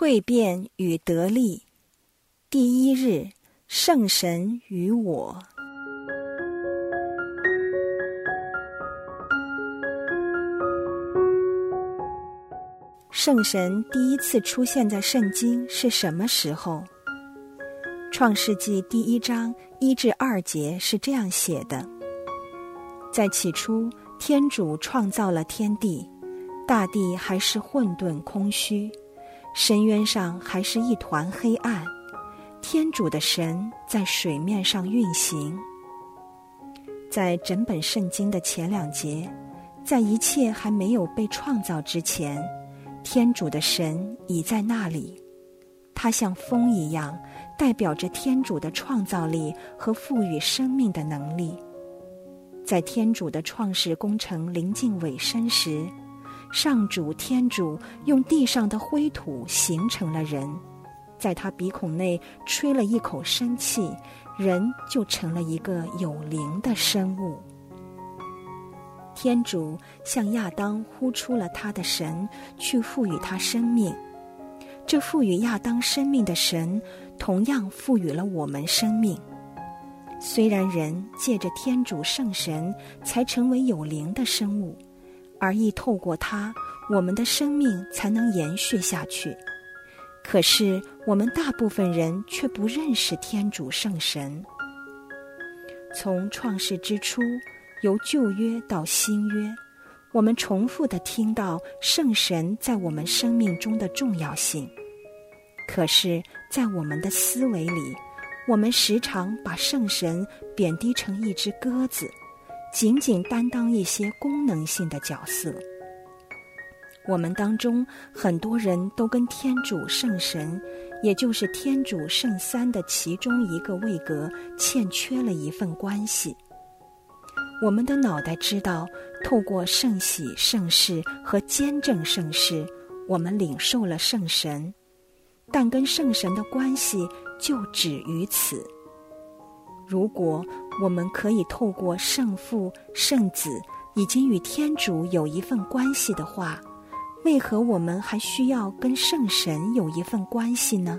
蜕变与得力，第一日，圣神与我。圣神第一次出现在圣经是什么时候？创世纪第一章一至二节是这样写的：在起初，天主创造了天地，大地还是混沌空虚。深渊上还是一团黑暗，天主的神在水面上运行。在整本圣经的前两节，在一切还没有被创造之前，天主的神已在那里。他像风一样，代表着天主的创造力和赋予生命的能力。在天主的创世工程临近尾声时。上主天主用地上的灰土形成了人，在他鼻孔内吹了一口生气，人就成了一个有灵的生物。天主向亚当呼出了他的神，去赋予他生命。这赋予亚当生命的神，同样赋予了我们生命。虽然人借着天主圣神才成为有灵的生物。而亦透过它，我们的生命才能延续下去。可是，我们大部分人却不认识天主圣神。从创世之初，由旧约到新约，我们重复的听到圣神在我们生命中的重要性。可是，在我们的思维里，我们时常把圣神贬低成一只鸽子。仅仅担当一些功能性的角色。我们当中很多人都跟天主圣神，也就是天主圣三的其中一个位格，欠缺了一份关系。我们的脑袋知道，透过圣喜、圣事和坚正圣事，我们领受了圣神，但跟圣神的关系就止于此。如果我们可以透过圣父、圣子已经与天主有一份关系的话，为何我们还需要跟圣神有一份关系呢？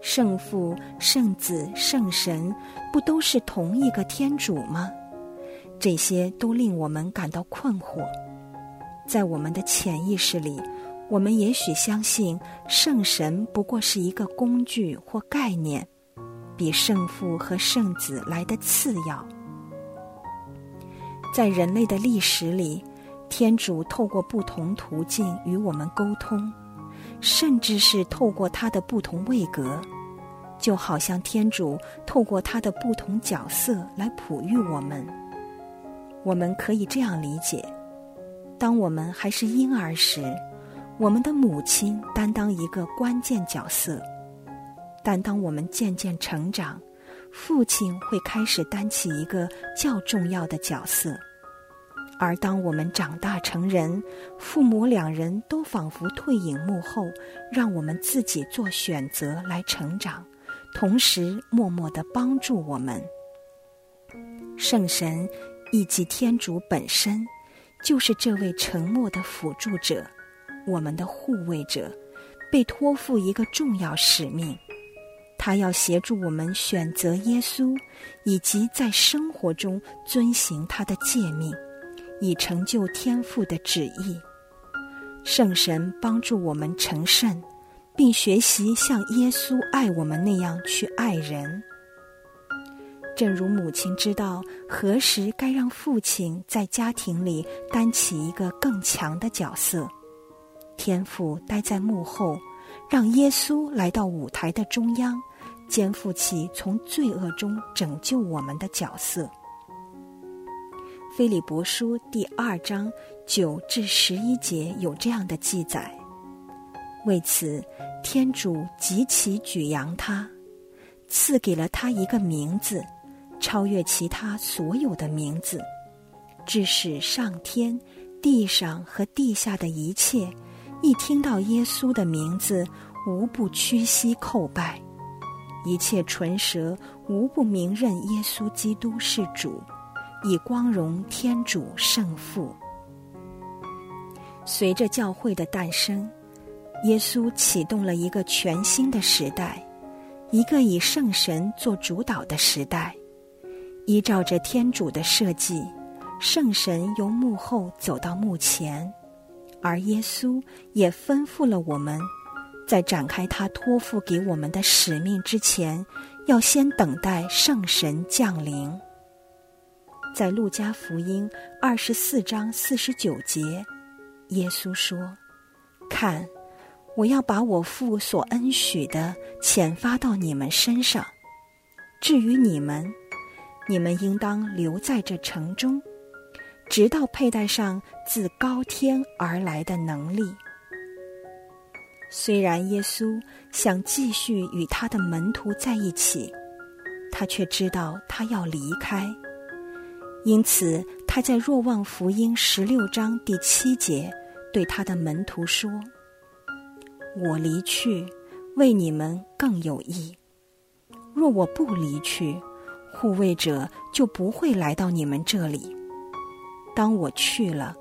圣父、圣子、圣神不都是同一个天主吗？这些都令我们感到困惑。在我们的潜意识里，我们也许相信圣神不过是一个工具或概念。比圣父和圣子来的次要。在人类的历史里，天主透过不同途径与我们沟通，甚至是透过他的不同位格，就好像天主透过他的不同角色来哺育我们。我们可以这样理解：当我们还是婴儿时，我们的母亲担当一个关键角色。但当我们渐渐成长，父亲会开始担起一个较重要的角色；而当我们长大成人，父母两人都仿佛退隐幕后，让我们自己做选择来成长，同时默默的帮助我们。圣神以及天主本身，就是这位沉默的辅助者，我们的护卫者，被托付一个重要使命。他要协助我们选择耶稣，以及在生活中遵行他的诫命，以成就天父的旨意。圣神帮助我们成圣，并学习像耶稣爱我们那样去爱人。正如母亲知道何时该让父亲在家庭里担起一个更强的角色，天父待在幕后。让耶稣来到舞台的中央，肩负起从罪恶中拯救我们的角色。菲利伯书第二章九至十一节有这样的记载：为此，天主极其举扬他，赐给了他一个名字，超越其他所有的名字，致使上天、地上和地下的一切。一听到耶稣的名字，无不屈膝叩拜；一切唇舌无不明认耶稣基督是主，以光荣天主圣父。随着教会的诞生，耶稣启动了一个全新的时代，一个以圣神做主导的时代。依照着天主的设计，圣神由幕后走到幕前，而耶稣也吩咐了我们，在展开他托付给我们的使命之前，要先等待圣神降临。在路加福音二十四章四十九节，耶稣说：“看。”我要把我父所恩许的遣发到你们身上。至于你们，你们应当留在这城中，直到佩戴上自高天而来的能力。虽然耶稣想继续与他的门徒在一起，他却知道他要离开，因此他在若望福音十六章第七节对他的门徒说。我离去，为你们更有益。若我不离去，护卫者就不会来到你们这里。当我去了，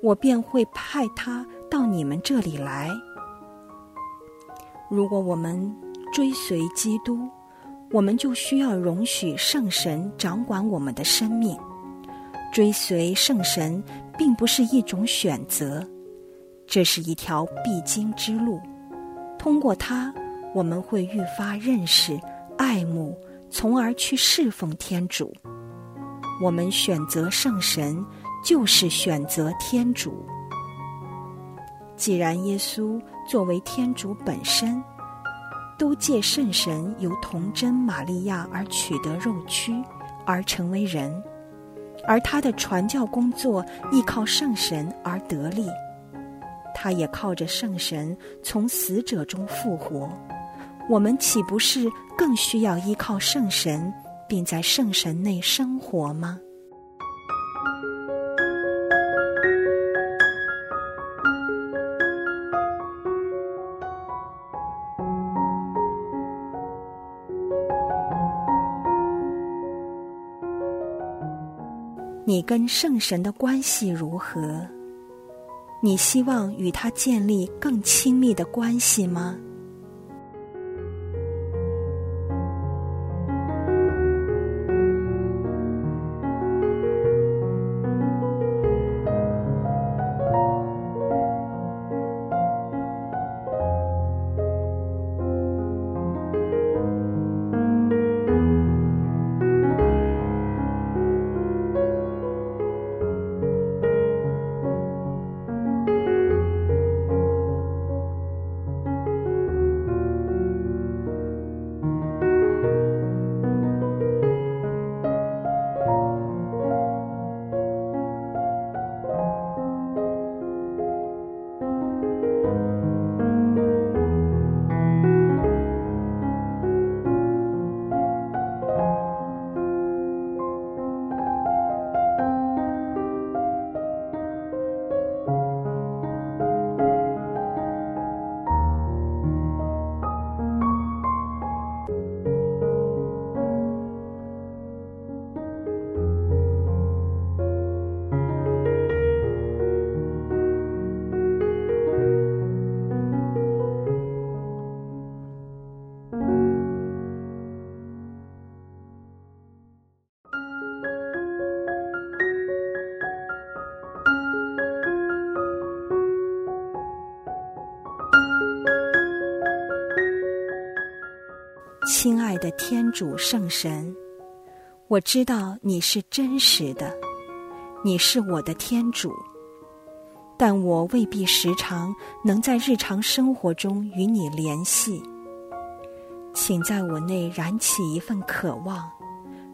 我便会派他到你们这里来。如果我们追随基督，我们就需要容许圣神掌管我们的生命。追随圣神并不是一种选择。这是一条必经之路，通过它，我们会愈发认识、爱慕，从而去侍奉天主。我们选择圣神，就是选择天主。既然耶稣作为天主本身，都借圣神由童真玛利亚而取得肉躯，而成为人，而他的传教工作依靠圣神而得力。他也靠着圣神从死者中复活，我们岂不是更需要依靠圣神，并在圣神内生活吗？你跟圣神的关系如何？你希望与他建立更亲密的关系吗？亲爱的天主圣神，我知道你是真实的，你是我的天主，但我未必时常能在日常生活中与你联系。请在我内燃起一份渴望，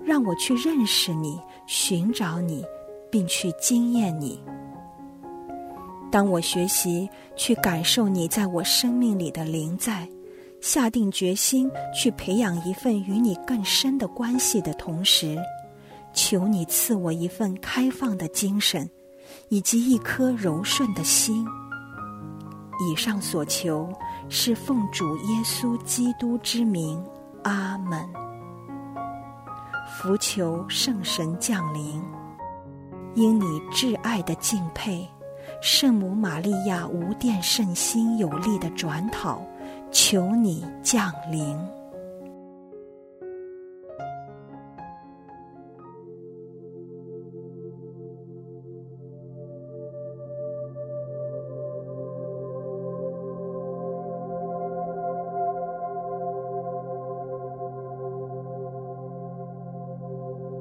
让我去认识你、寻找你，并去经验你。当我学习去感受你在我生命里的灵在。下定决心去培养一份与你更深的关系的同时，求你赐我一份开放的精神，以及一颗柔顺的心。以上所求是奉主耶稣基督之名，阿门。福求圣神降临，因你挚爱的敬佩，圣母玛利亚无电圣心有力的转讨，求你降临。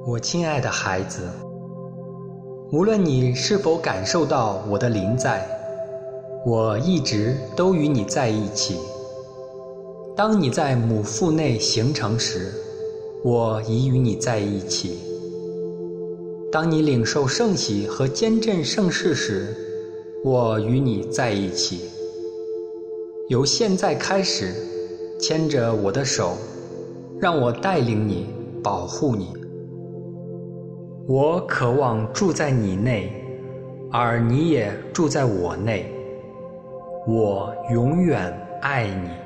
我亲爱的孩子。无论你是否感受到我的临在，我一直都与你在一起。当你在母腹内形成时，我已与你在一起；当你领受圣喜和坚振盛世时，我与你在一起。由现在开始，牵着我的手，让我带领你，保护你。我渴望住在你内，而你也住在我内。我永远爱你。